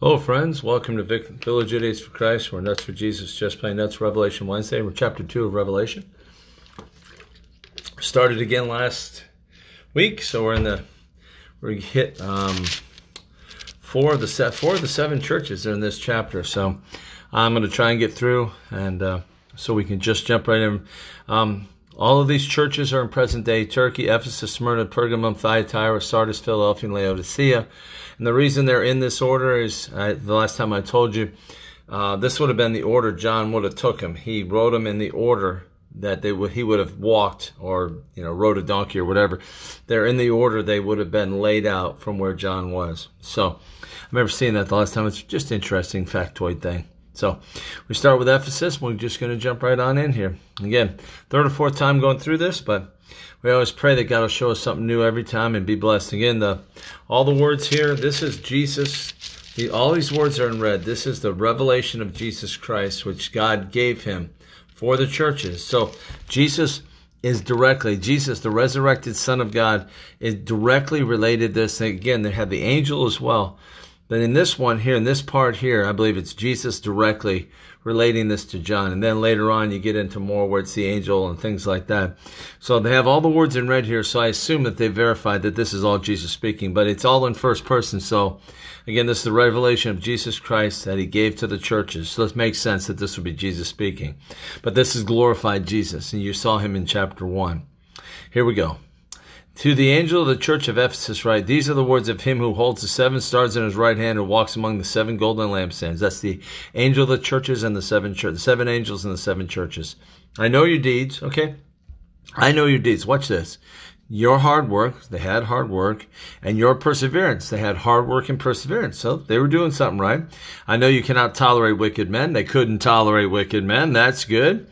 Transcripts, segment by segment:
Hello, friends. Welcome to Village Idiots for Christ. We're Nuts for Jesus, just playing Nuts Revelation Wednesday. We're chapter 2 of Revelation. Started again last week, so we're in the, we hit um, four of the set, four of the seven churches in this chapter. So I'm going to try and get through, and uh, so we can just jump right in. Um, all of these churches are in present day Turkey, Ephesus, Smyrna, Pergamum, Thyatira, Sardis, Philadelphia, and Laodicea. And the reason they're in this order is uh, the last time I told you, uh, this would have been the order John would have took them. He wrote them in the order that they would he would have walked or you know rode a donkey or whatever. They're in the order they would have been laid out from where John was. So I remember seeing that the last time. It's just interesting factoid thing. So we start with Ephesus. We're just going to jump right on in here. Again, third or fourth time going through this, but we always pray that God will show us something new every time and be blessed. Again, the all the words here. This is Jesus. The, all these words are in red. This is the revelation of Jesus Christ, which God gave him for the churches. So Jesus is directly Jesus, the resurrected Son of God, is directly related. To this again, they have the angel as well but in this one here, in this part here, I believe it's Jesus directly relating this to John. And then later on, you get into more where it's the angel and things like that. So they have all the words in red here. So I assume that they verified that this is all Jesus speaking, but it's all in first person. So again, this is the revelation of Jesus Christ that he gave to the churches. So it makes sense that this would be Jesus speaking. But this is glorified Jesus, and you saw him in chapter one. Here we go. To the angel of the church of Ephesus write, These are the words of him who holds the seven stars in his right hand and walks among the seven golden lampstands. That's the angel of the churches and the seven church, the seven angels and the seven churches. I know your deeds, okay? I know your deeds. Watch this your hard work, they had hard work, and your perseverance, they had hard work and perseverance. So they were doing something right. I know you cannot tolerate wicked men. They couldn't tolerate wicked men. That's good.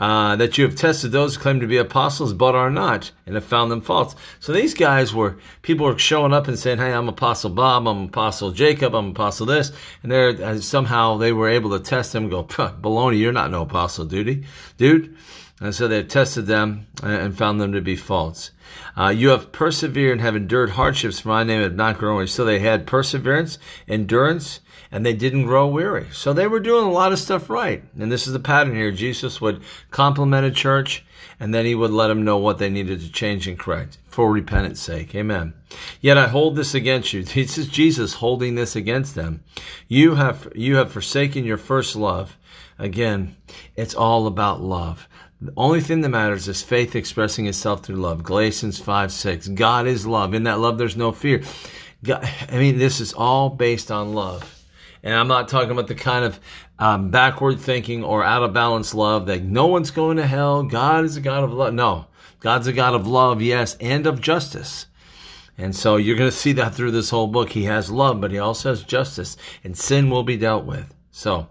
Uh, that you have tested those who claim to be apostles but are not and have found them false. So these guys were, people were showing up and saying, Hey, I'm Apostle Bob, I'm Apostle Jacob, I'm Apostle this. And they're, uh, somehow they were able to test them go, baloney, you're not no apostle, dude. Dude. And so they've tested them and found them to be false. Uh, you have persevered and have endured hardships for my name and not grown weary. So they had perseverance, endurance, and they didn't grow weary. So they were doing a lot of stuff right. And this is the pattern here. Jesus would compliment a church and then he would let them know what they needed to change and correct for repentance sake. Amen. Yet I hold this against you. This is Jesus holding this against them. You have, you have forsaken your first love. Again, it's all about love. The only thing that matters is faith expressing itself through love. Galatians 5 6. God is love. In that love, there's no fear. God, I mean, this is all based on love. And I'm not talking about the kind of um, backward thinking or out of balance love that no one's going to hell. God is a God of love. No, God's a God of love, yes, and of justice. And so you're going to see that through this whole book. He has love, but he also has justice, and sin will be dealt with. So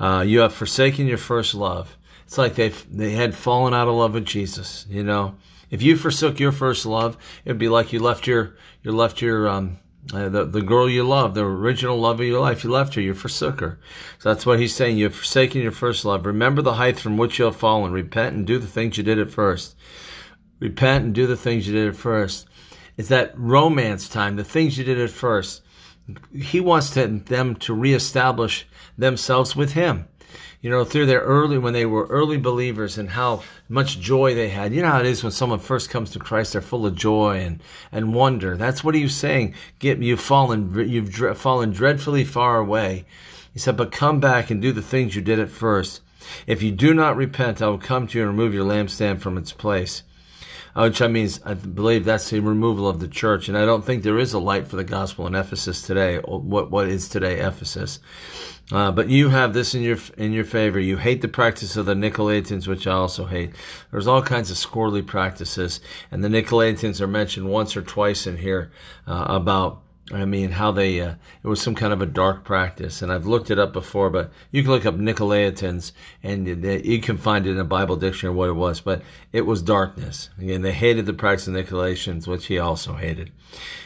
uh, you have forsaken your first love. It's like they they had fallen out of love with Jesus. You know, if you forsook your first love, it'd be like you left your you left your um, uh, the, the girl you love, the original love of your life, you left her, you forsook her. So that's what he's saying. You have forsaken your first love. Remember the height from which you have fallen. Repent and do the things you did at first. Repent and do the things you did at first. It's that romance time, the things you did at first. He wants to, them to reestablish themselves with him you know, through their early, when they were early believers and how much joy they had. You know how it is when someone first comes to Christ, they're full of joy and, and wonder. That's what he was saying. Get, you've fallen, you've fallen dreadfully far away. He said, but come back and do the things you did at first. If you do not repent, I will come to you and remove your lampstand from its place. Uh, which I means I believe that's the removal of the church, and I don't think there is a light for the gospel in Ephesus today. What what is today Ephesus? Uh, but you have this in your in your favor. You hate the practice of the Nicolaitans, which I also hate. There's all kinds of squirrely practices, and the Nicolaitans are mentioned once or twice in here uh, about I mean, how they, uh, it was some kind of a dark practice. And I've looked it up before, but you can look up Nicolaitans and you can find it in a Bible dictionary what it was. But it was darkness. Again, they hated the practice of Nicolaitans, which he also hated.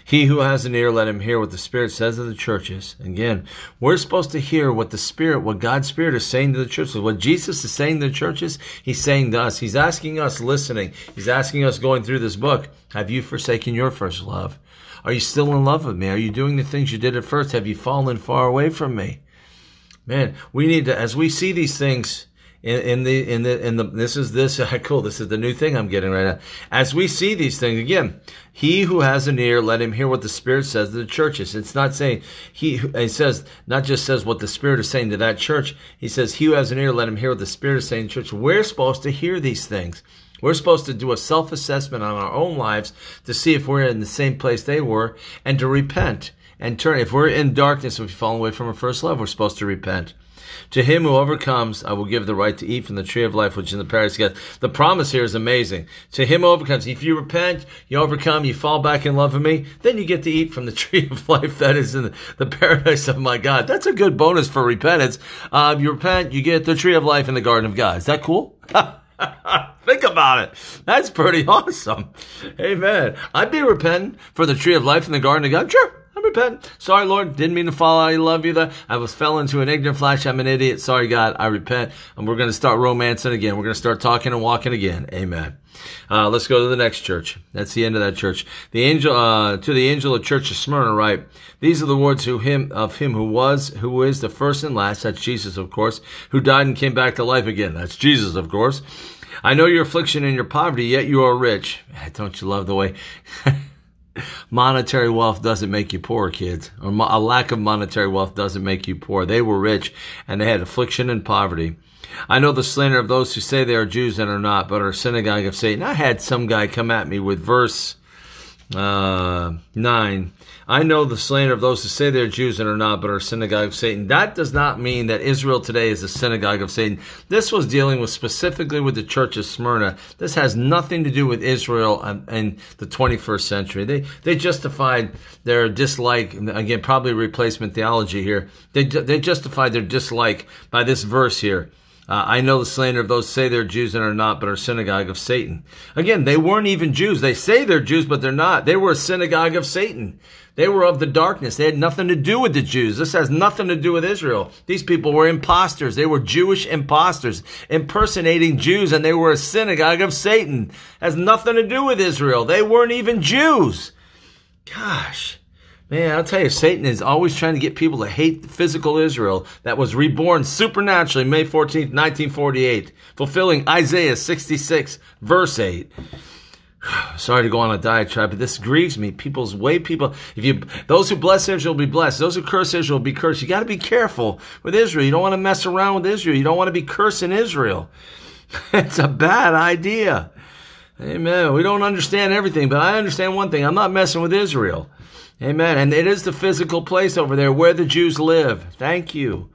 He who has an ear, let him hear what the Spirit says to the churches. Again, we're supposed to hear what the Spirit, what God's Spirit is saying to the churches. What Jesus is saying to the churches, He's saying to us. He's asking us listening. He's asking us going through this book, have you forsaken your first love? Are you still in love with me? Are you doing the things you did at first? Have you fallen far away from me? Man, we need to, as we see these things in, in the, in the, in the, this is this, cool. This is the new thing I'm getting right now. As we see these things again, he who has an ear, let him hear what the Spirit says to the churches. It's not saying he, he says, not just says what the Spirit is saying to that church. He says, he who has an ear, let him hear what the Spirit is saying to church. We're supposed to hear these things. We're supposed to do a self assessment on our own lives to see if we're in the same place they were and to repent and turn. If we're in darkness, if we've fallen away from our first love, we're supposed to repent. To him who overcomes, I will give the right to eat from the tree of life, which is in the paradise of God. The promise here is amazing. To him who overcomes, if you repent, you overcome, you fall back in love with me, then you get to eat from the tree of life that is in the paradise of my God. That's a good bonus for repentance. Uh, you repent, you get the tree of life in the garden of God. Is that cool? Think about it. That's pretty awesome. Amen. I'd be repentant for the tree of life in the garden of God. Sure. I repent. Sorry, Lord. Didn't mean to fall out. I love you. That I was fell into an ignorant flash. I'm an idiot. Sorry, God. I repent. And we're going to start romancing again. We're going to start talking and walking again. Amen. Uh, let's go to the next church. That's the end of that church. The angel, uh, to the angel of church of Smyrna, right? these are the words who him, of him who was, who is the first and last. That's Jesus, of course, who died and came back to life again. That's Jesus, of course. I know your affliction and your poverty, yet you are rich. Don't you love the way monetary wealth doesn't make you poor, kids, or a lack of monetary wealth doesn't make you poor. They were rich and they had affliction and poverty. I know the slander of those who say they are Jews and are not, but are synagogue of Satan. I had some guy come at me with verse uh, 9 I know the slander of those who say they're Jews and are not, but are synagogue of Satan. That does not mean that Israel today is a synagogue of Satan. This was dealing with specifically with the church of Smyrna. This has nothing to do with Israel in the 21st century. They they justified their dislike again, probably replacement theology here. They they justified their dislike by this verse here. Uh, I know the slander of those say they're Jews and are not, but are synagogue of Satan. Again, they weren't even Jews. They say they're Jews, but they're not. They were a synagogue of Satan. They were of the darkness. They had nothing to do with the Jews. This has nothing to do with Israel. These people were imposters. They were Jewish imposters, impersonating Jews, and they were a synagogue of Satan. Has nothing to do with Israel. They weren't even Jews. Gosh. Man, I'll tell you, Satan is always trying to get people to hate physical Israel that was reborn supernaturally May 14th, 1948, fulfilling Isaiah 66, verse 8. Sorry to go on a diatribe, but this grieves me. People's way people, if you, those who bless Israel will be blessed. Those who curse Israel will be cursed. You got to be careful with Israel. You don't want to mess around with Israel. You don't want to be cursing Israel. it's a bad idea. Amen. We don't understand everything, but I understand one thing. I'm not messing with Israel. Amen. And it is the physical place over there where the Jews live. Thank you.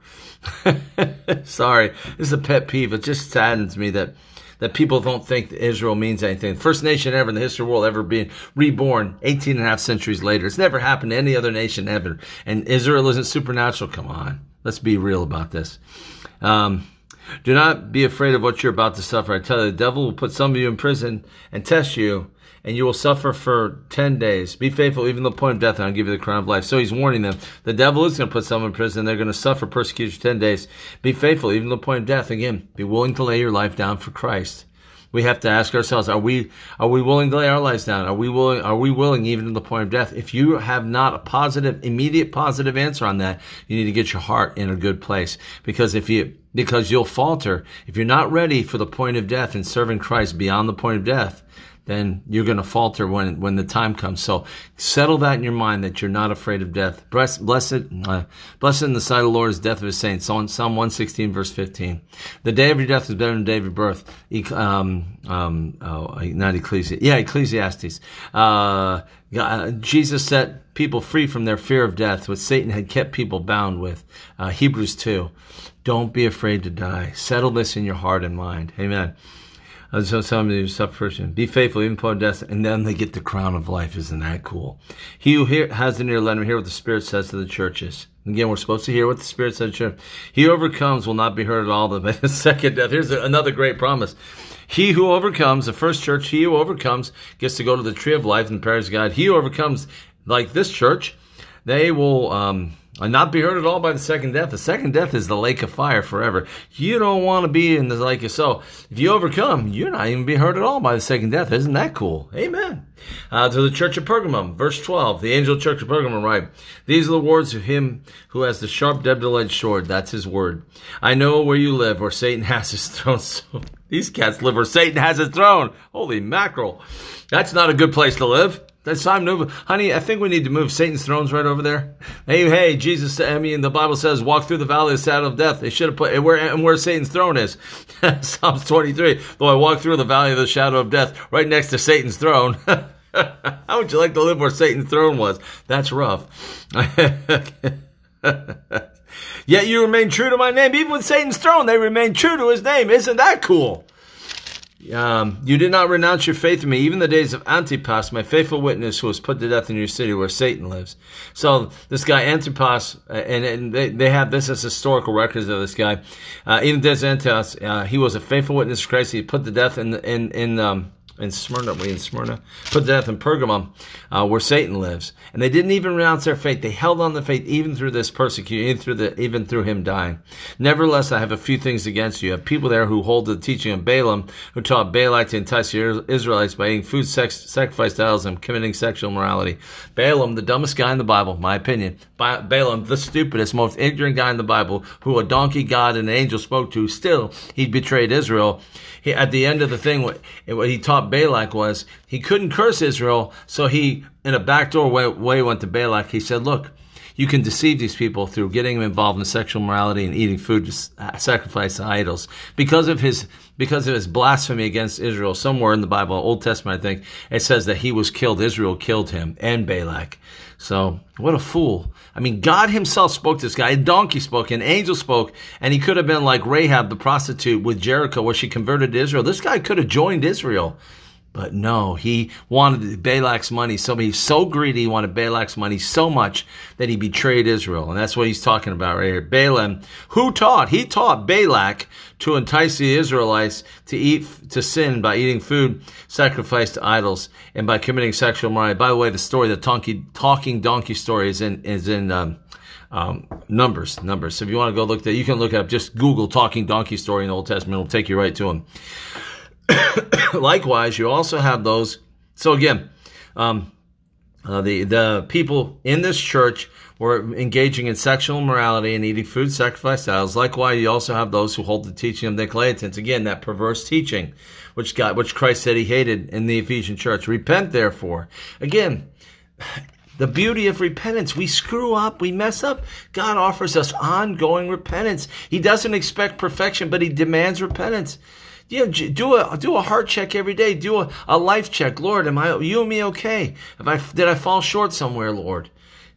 Sorry, this is a pet peeve. It just saddens me that that people don't think Israel means anything. First nation ever in the history of the world ever being reborn 18 and a half centuries later. It's never happened to any other nation ever. And Israel isn't supernatural. Come on. Let's be real about this. Um, do not be afraid of what you're about to suffer. I tell you, the devil will put some of you in prison and test you and you will suffer for 10 days. Be faithful even to the point of death, and I'll give you the crown of life. So he's warning them. The devil is going to put someone in prison. They're going to suffer persecution for 10 days. Be faithful even to the point of death. Again, be willing to lay your life down for Christ. We have to ask ourselves, are we, are we willing to lay our lives down? Are we willing, are we willing even to the point of death? If you have not a positive, immediate positive answer on that, you need to get your heart in a good place. Because if you, because you'll falter. If you're not ready for the point of death and serving Christ beyond the point of death, then you're going to falter when when the time comes. So settle that in your mind that you're not afraid of death. Blessed, blessed, uh, blessed in the sight of the Lord is death of His saints. Psalm, Psalm 116 verse 15. The day of your death is better than the day of your birth. Um, um, oh, not Ecclesiastes. Yeah, Ecclesiastes. Uh, uh, Jesus set people free from their fear of death, which Satan had kept people bound with. Uh, Hebrews 2. Don't be afraid to die. Settle this in your heart and mind. Amen. Uh, so somebody who suffers be faithful even upon death, and then they get the crown of life. Isn't that cool? He who hear, has an ear, let him hear what the Spirit says to the churches. Again, we're supposed to hear what the Spirit says to the church. He overcomes will not be hurt at all the second death. Here's another great promise. He who overcomes, the first church, he who overcomes gets to go to the tree of life in the paradise of God. He who overcomes, like this church, they will um, not be hurt at all by the second death. The second death is the lake of fire forever. You don't want to be in the lake of so. If you overcome, you're not even be hurt at all by the second death. Isn't that cool? Amen. Uh, to the church of Pergamum, verse 12, the angel church of Pergamum, right? These are the words of him who has the sharp double-edged sword. That's his word. I know where you live, where Satan has his throne. So these cats live where Satan has his throne. Holy mackerel. That's not a good place to live. That's time to move. Honey, I think we need to move Satan's thrones right over there. Hey, hey, Jesus, I mean, the Bible says, walk through the valley of the shadow of death. They should have put, where, and where Satan's throne is. Psalms 23. Though I walk through the valley of the shadow of death, right next to Satan's throne. How would you like to live where Satan's throne was? That's rough. Yet you remain true to my name. Even with Satan's throne, they remain true to his name. Isn't that cool? Um, you did not renounce your faith in me, even the days of Antipas, my faithful witness, who was put to death in your city where Satan lives. So this guy Antipas, uh, and, and they, they, have this as historical records of this guy. Uh, even days Antipas, uh, he was a faithful witness to Christ. He put to death in in in um, in Smyrna, we in Smyrna, put to death in Pergamum, uh, where Satan lives. And they didn't even renounce their faith. They held on the faith even through this persecution, even through the, even through him dying. Nevertheless, I have a few things against you. You have people there who hold to the teaching of Balaam, who taught Balak to entice the Israelites by eating food sex, sacrificed to idols and committing sexual immorality. Balaam, the dumbest guy in the Bible, my opinion. Balaam, the stupidest, most ignorant guy in the Bible, who a donkey god and an angel spoke to, still he betrayed Israel. He, at the end of the thing, what, what he taught Balak was he couldn't curse Israel, so he, in a backdoor way, way went to Balak. He said, Look, you can deceive these people through getting them involved in sexual morality and eating food to sacrifice to idols because of his because of his blasphemy against Israel. Somewhere in the Bible, Old Testament, I think it says that he was killed. Israel killed him and Balak. So what a fool! I mean, God Himself spoke to this guy. A donkey spoke, an angel spoke, and he could have been like Rahab, the prostitute with Jericho, where she converted to Israel. This guy could have joined Israel. But no, he wanted Balak's money. So he's so greedy, he wanted Balak's money so much that he betrayed Israel. And that's what he's talking about right here. Balaam, who taught? He taught Balak to entice the Israelites to eat, to sin by eating food sacrificed to idols and by committing sexual immorality. By the way, the story, the donkey, talking donkey story is in, is in, um, um, numbers, numbers. So if you want to go look that, you can look up, just Google talking donkey story in the Old Testament. It'll take you right to him. Likewise, you also have those. So again, um, uh, the the people in this church were engaging in sexual immorality and eating food sacrificed idols. Likewise, you also have those who hold the teaching of Nicolaitans. Again, that perverse teaching, which God, which Christ said He hated in the Ephesian church. Repent, therefore. Again. The beauty of repentance. We screw up, we mess up. God offers us ongoing repentance. He doesn't expect perfection, but He demands repentance you know, do a do a heart check every day. Do a, a life check. Lord, am I you and me okay? If I did I fall short somewhere, Lord?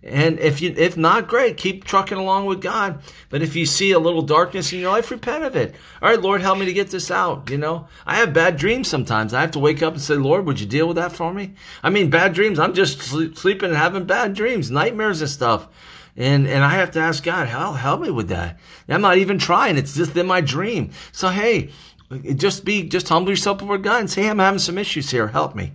And if you if not, great, keep trucking along with God. But if you see a little darkness in your life, repent of it. All right, Lord, help me to get this out. You know, I have bad dreams sometimes. I have to wake up and say, Lord, would you deal with that for me? I mean, bad dreams. I'm just sleep, sleeping and having bad dreams, nightmares and stuff. And and I have to ask God, help help me with that. I'm not even trying. It's just in my dream. So hey, just be, just humble yourself before God and say, hey, I'm having some issues here. Help me.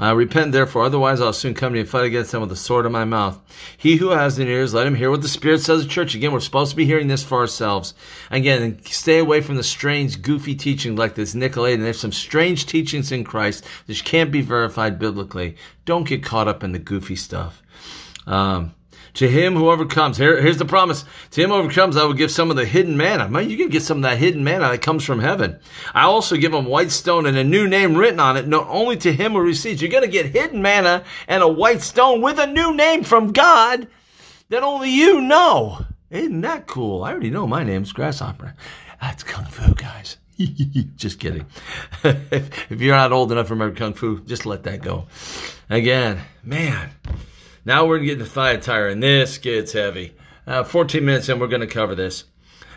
Uh, repent therefore, otherwise I'll soon come to you and fight against them with the sword of my mouth. He who has an ears, let him hear what the Spirit says to church. Again, we're supposed to be hearing this for ourselves. Again, stay away from the strange, goofy teaching like this Nicolaitan. There's some strange teachings in Christ that can't be verified biblically. Don't get caught up in the goofy stuff. Um, to him who overcomes, here, here's the promise. To him who overcomes, I will give some of the hidden manna. Man, you can get some of that hidden manna that comes from heaven. I also give him white stone and a new name written on it, not only to him who receives. You're going to get hidden manna and a white stone with a new name from God that only you know. Isn't that cool? I already know my name's Grasshopper. That's Kung Fu, guys. just kidding. if, if you're not old enough to remember Kung Fu, just let that go. Again, man. Now we're getting to Thyatira, and this gets heavy. Uh, 14 minutes, and we're going to cover this.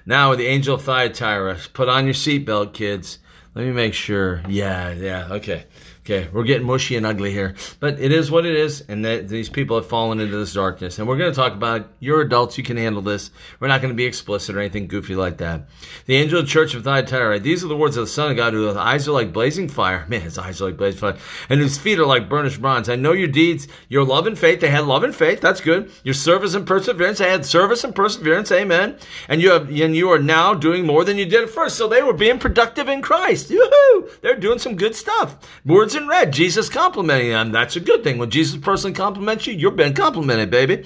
Now, with the angel of Thyatira, put on your seatbelt, kids. Let me make sure. Yeah, yeah, okay. Okay, we're getting mushy and ugly here, but it is what it is, and that these people have fallen into this darkness. And we're going to talk about you're adults, you can handle this. We're not going to be explicit or anything goofy like that. The angel of the church of Thyatira, these are the words of the Son of God, whose eyes are like blazing fire. Man, his eyes are like blazing fire, and whose feet are like burnished bronze. I know your deeds, your love and faith. They had love and faith. That's good. Your service and perseverance. They had service and perseverance. Amen. And you have, and you are now doing more than you did at first. So they were being productive in Christ. Yoo-hoo! They're doing some good stuff. Words in red. Jesus complimenting them. That's a good thing. When Jesus personally compliments you, you're being complimented, baby.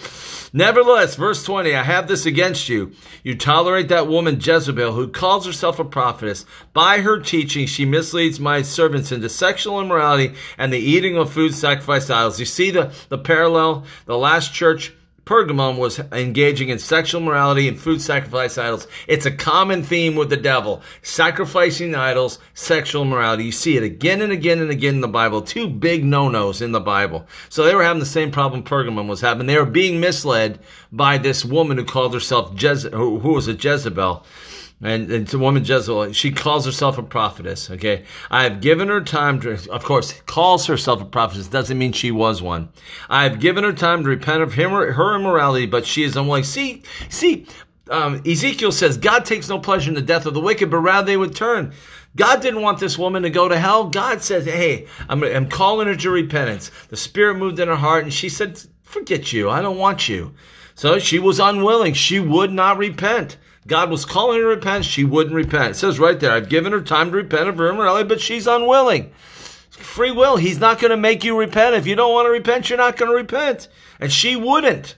Nevertheless, verse 20, I have this against you. You tolerate that woman Jezebel who calls herself a prophetess. By her teaching, she misleads my servants into sexual immorality and the eating of food sacrificed to idols. You see the, the parallel? The last church Pergamum was engaging in sexual morality and food sacrifice idols. It's a common theme with the devil. Sacrificing idols, sexual morality. You see it again and again and again in the Bible. Two big no-nos in the Bible. So they were having the same problem Pergamum was having. They were being misled by this woman who called herself Jeze- who, who was a Jezebel. And, and to woman Jezebel, she calls herself a prophetess. Okay, I have given her time to, of course, calls herself a prophetess doesn't mean she was one. I have given her time to repent of him, her immorality, but she is unwilling. See, see, um, Ezekiel says God takes no pleasure in the death of the wicked, but rather they would turn. God didn't want this woman to go to hell. God said, "Hey, I'm, I'm calling her to repentance." The Spirit moved in her heart, and she said, "Forget you. I don't want you." So she was unwilling. She would not repent. God was calling her to repent. She wouldn't repent. It says right there, I've given her time to repent of her immorality, but she's unwilling. Free will. He's not going to make you repent. If you don't want to repent, you're not going to repent. And she wouldn't.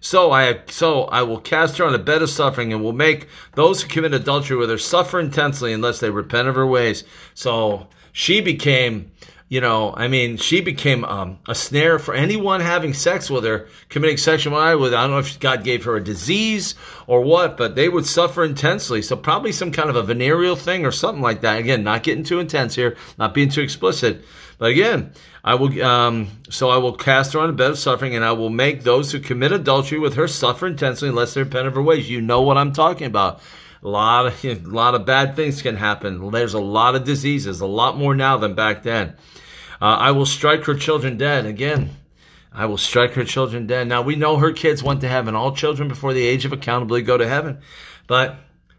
So I so I will cast her on a bed of suffering and will make those who commit adultery with her suffer intensely unless they repent of her ways. So she became you know, I mean, she became um, a snare for anyone having sex with her, committing sexual with. I don't know if God gave her a disease or what, but they would suffer intensely. So probably some kind of a venereal thing or something like that. Again, not getting too intense here, not being too explicit, but again, I will. Um, so I will cast her on a bed of suffering, and I will make those who commit adultery with her suffer intensely unless they repent of her ways. You know what I'm talking about. A lot of a lot of bad things can happen. There's a lot of diseases, a lot more now than back then. Uh, I will strike her children dead. Again, I will strike her children dead. Now we know her kids went to heaven. All children before the age of accountability go to heaven. But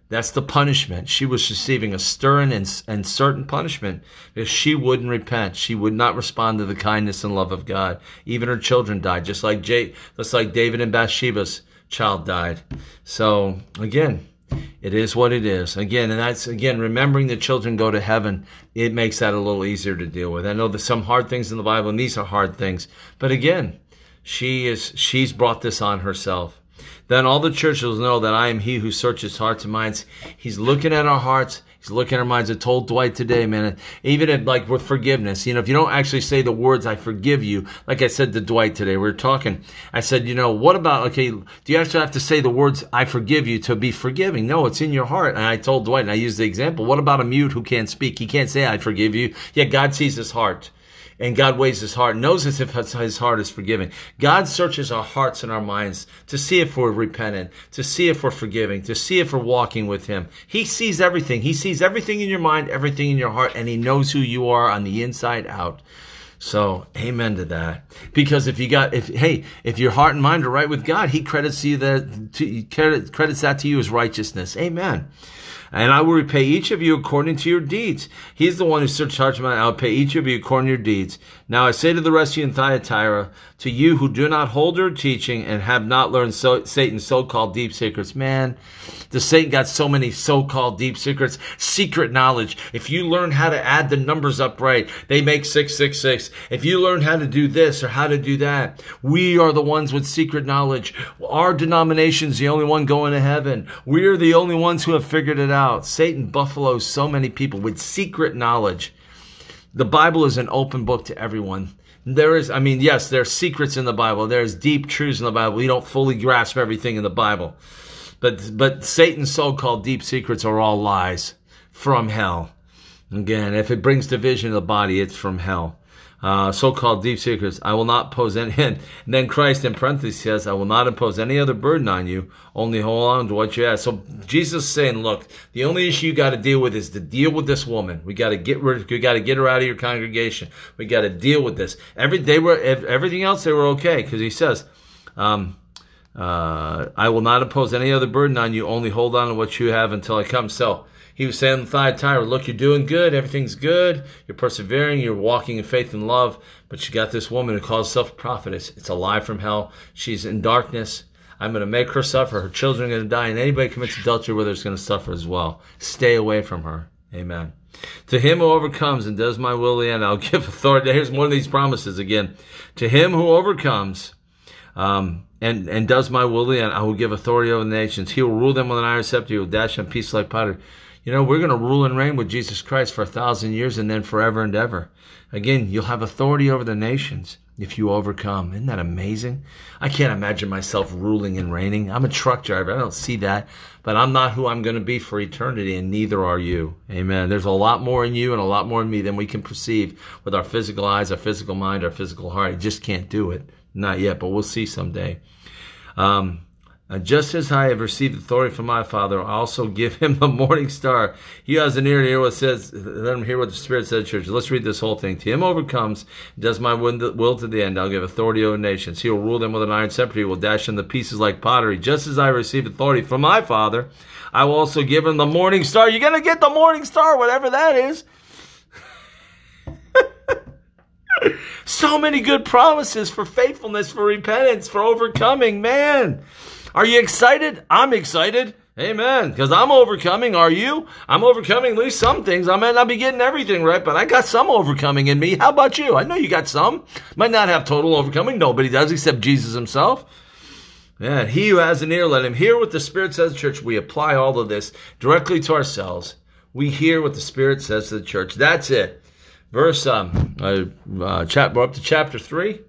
that's the punishment. She was receiving a stern and, and certain punishment because she wouldn't repent. She would not respond to the kindness and love of God. Even her children died, just like Jay, just like David and Bathsheba's child died. So again, it is what it is. Again, and that's again remembering the children go to heaven. It makes that a little easier to deal with. I know there's some hard things in the Bible, and these are hard things. But again, she is she's brought this on herself. Then all the churches know that I am He who searches hearts and minds. He's looking at our hearts. He's looking at our minds. I told Dwight today, man, even like with forgiveness, you know, if you don't actually say the words, I forgive you, like I said to Dwight today, we were talking. I said, you know, what about, okay, do you actually have to say the words, I forgive you to be forgiving? No, it's in your heart. And I told Dwight, and I used the example, what about a mute who can't speak? He can't say, I forgive you. Yeah, God sees his heart and God weighs his heart, knows as if his heart is forgiving. God searches our hearts and our minds to see if we're repentant, to see if we're forgiving, to see if we're walking with him. He sees everything. He sees everything in your mind, everything in your heart, and he knows who you are on the inside out. So, amen to that. Because if you got, if hey, if your heart and mind are right with God, He credits you that to, credits that to you as righteousness. Amen and I will repay each of you according to your deeds. He's the one who searched hearts and I'll pay each of you according to your deeds. Now I say to the rest of you in Thyatira, to you who do not hold her teaching and have not learned so, Satan's so-called deep secrets, man, the Satan got so many so-called deep secrets, secret knowledge. If you learn how to add the numbers up right, they make 666. If you learn how to do this or how to do that, we are the ones with secret knowledge. Our denomination's the only one going to heaven. We're the only ones who have figured it out. Satan buffaloes so many people with secret knowledge. The Bible is an open book to everyone. There is, I mean, yes, there are secrets in the Bible. There's deep truths in the Bible. You don't fully grasp everything in the Bible. But but Satan's so-called deep secrets are all lies from hell. Again, if it brings division to the body, it's from hell. Uh, so-called deep secrets. I will not pose any. And then Christ in parentheses says, "I will not impose any other burden on you. Only hold on to what you have." So Jesus is saying, "Look, the only issue you got to deal with is to deal with this woman. We got to get rid. We got to get her out of your congregation. We got to deal with this. Every they were everything else they were okay because he says." Um, uh, I will not impose any other burden on you. Only hold on to what you have until I come. So he was saying to Thyatira, look, you're doing good. Everything's good. You're persevering. You're walking in faith and love. But you got this woman who calls herself a prophetess. It's a lie from hell. She's in darkness. I'm going to make her suffer. Her children are going to die. And anybody who commits adultery with her is going to suffer as well. Stay away from her. Amen. To him who overcomes and does my will end, I'll give authority. Here's one of these promises again. To him who overcomes, um, and, and does my will, and I will give authority over the nations. He will rule them with an iron scepter. He will dash them peace like powder. You know, we're going to rule and reign with Jesus Christ for a thousand years and then forever and ever. Again, you'll have authority over the nations if you overcome. Isn't that amazing? I can't imagine myself ruling and reigning. I'm a truck driver. I don't see that. But I'm not who I'm going to be for eternity, and neither are you. Amen. There's a lot more in you and a lot more in me than we can perceive with our physical eyes, our physical mind, our physical heart. You just can't do it. Not yet, but we'll see someday. Um, just as I have received authority from my Father, I also give him the morning star. He has an ear to hear what says. Let him hear what the Spirit says church. Let's read this whole thing. To him overcomes, does my will to the end. I'll give authority over nations. He will rule them with an iron scepter. He will dash them to pieces like pottery. Just as I received authority from my Father, I will also give him the morning star. You're gonna get the morning star, whatever that is. so many good promises for faithfulness, for repentance, for overcoming. Man, are you excited? I'm excited. Amen. Because I'm overcoming. Are you? I'm overcoming at least some things. I might not be getting everything right, but I got some overcoming in me. How about you? I know you got some. Might not have total overcoming. Nobody does except Jesus himself. And he who has an ear, let him hear what the Spirit says to the church. We apply all of this directly to ourselves. We hear what the Spirit says to the church. That's it verse um, uh, uh, chap, we're up to chapter three.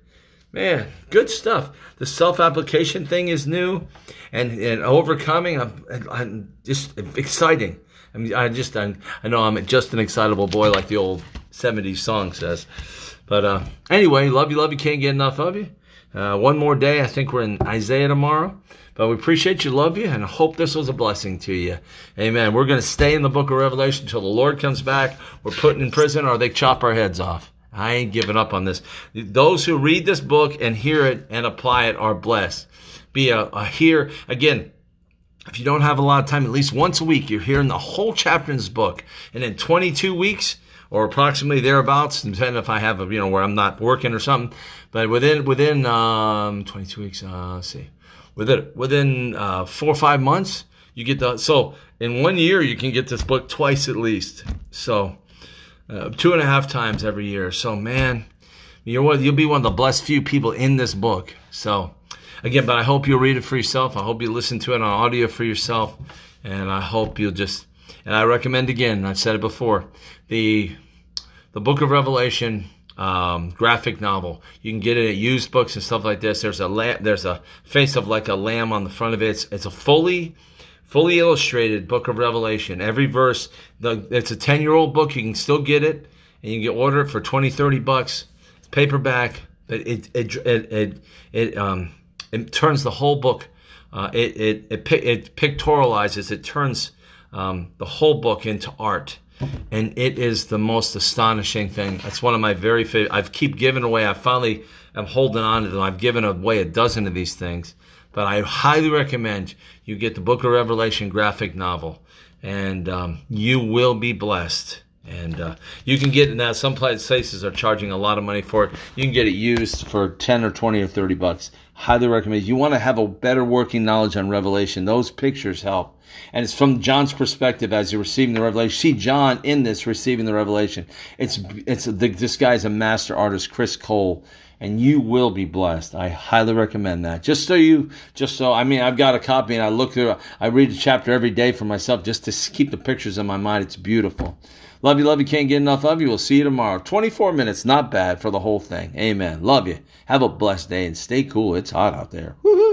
Man, good stuff. The self-application thing is new, and and overcoming. I'm, I'm just exciting. I mean, I just I'm, I know I'm just an excitable boy, like the old '70s song says. But uh, anyway, love you, love you, can't get enough of you. Uh, one more day. I think we're in Isaiah tomorrow. But we appreciate you, love you, and hope this was a blessing to you. Amen. We're going to stay in the book of Revelation until the Lord comes back. We're put in prison or they chop our heads off. I ain't giving up on this. Those who read this book and hear it and apply it are blessed. Be a, a again. If you don't have a lot of time, at least once a week, you're hearing the whole chapter in this book. And in 22 weeks, or approximately thereabouts, depending if I have a, you know, where I'm not working or something. But within, within, um, 22 weeks, uh, let's see within within uh, four or five months, you get the so in one year you can get this book twice at least. So uh, two and a half times every year. So man, you're one, you'll be one of the blessed few people in this book. So again, but I hope you'll read it for yourself. I hope you listen to it on audio for yourself, and I hope you'll just. And I recommend again. I've said it before. The the book of Revelation um, graphic novel. You can get it at used books and stuff like this. There's a la- there's a face of like a lamb on the front of it. It's, it's a fully fully illustrated book of Revelation. Every verse, the, it's a 10 year old book. You can still get it and you can order it for 20, 30 bucks. It's paperback. It, it, it, it, it, um, it turns the whole book. Uh, it, it, it, it pictorializes, it turns um, the whole book into art and it is the most astonishing thing. That's one of my very favorite. I've keep giving away. I finally am holding on to them. I've given away a dozen of these things, but I highly recommend you get the Book of Revelation graphic novel, and um, you will be blessed. And uh, you can get it now. Some places are charging a lot of money for it. You can get it used for ten or twenty or thirty bucks. Highly recommend. You want to have a better working knowledge on Revelation. Those pictures help and it's from John's perspective as you're receiving the revelation. See John in this receiving the revelation. It's it's this guy's a master artist, Chris Cole, and you will be blessed. I highly recommend that. Just so you, just so I mean, I've got a copy and I look through. I read a chapter every day for myself just to keep the pictures in my mind. It's beautiful. Love you, love you. Can't get enough of you. We'll see you tomorrow. 24 minutes, not bad for the whole thing. Amen. Love you. Have a blessed day and stay cool. It's hot out there. Woo-hoo.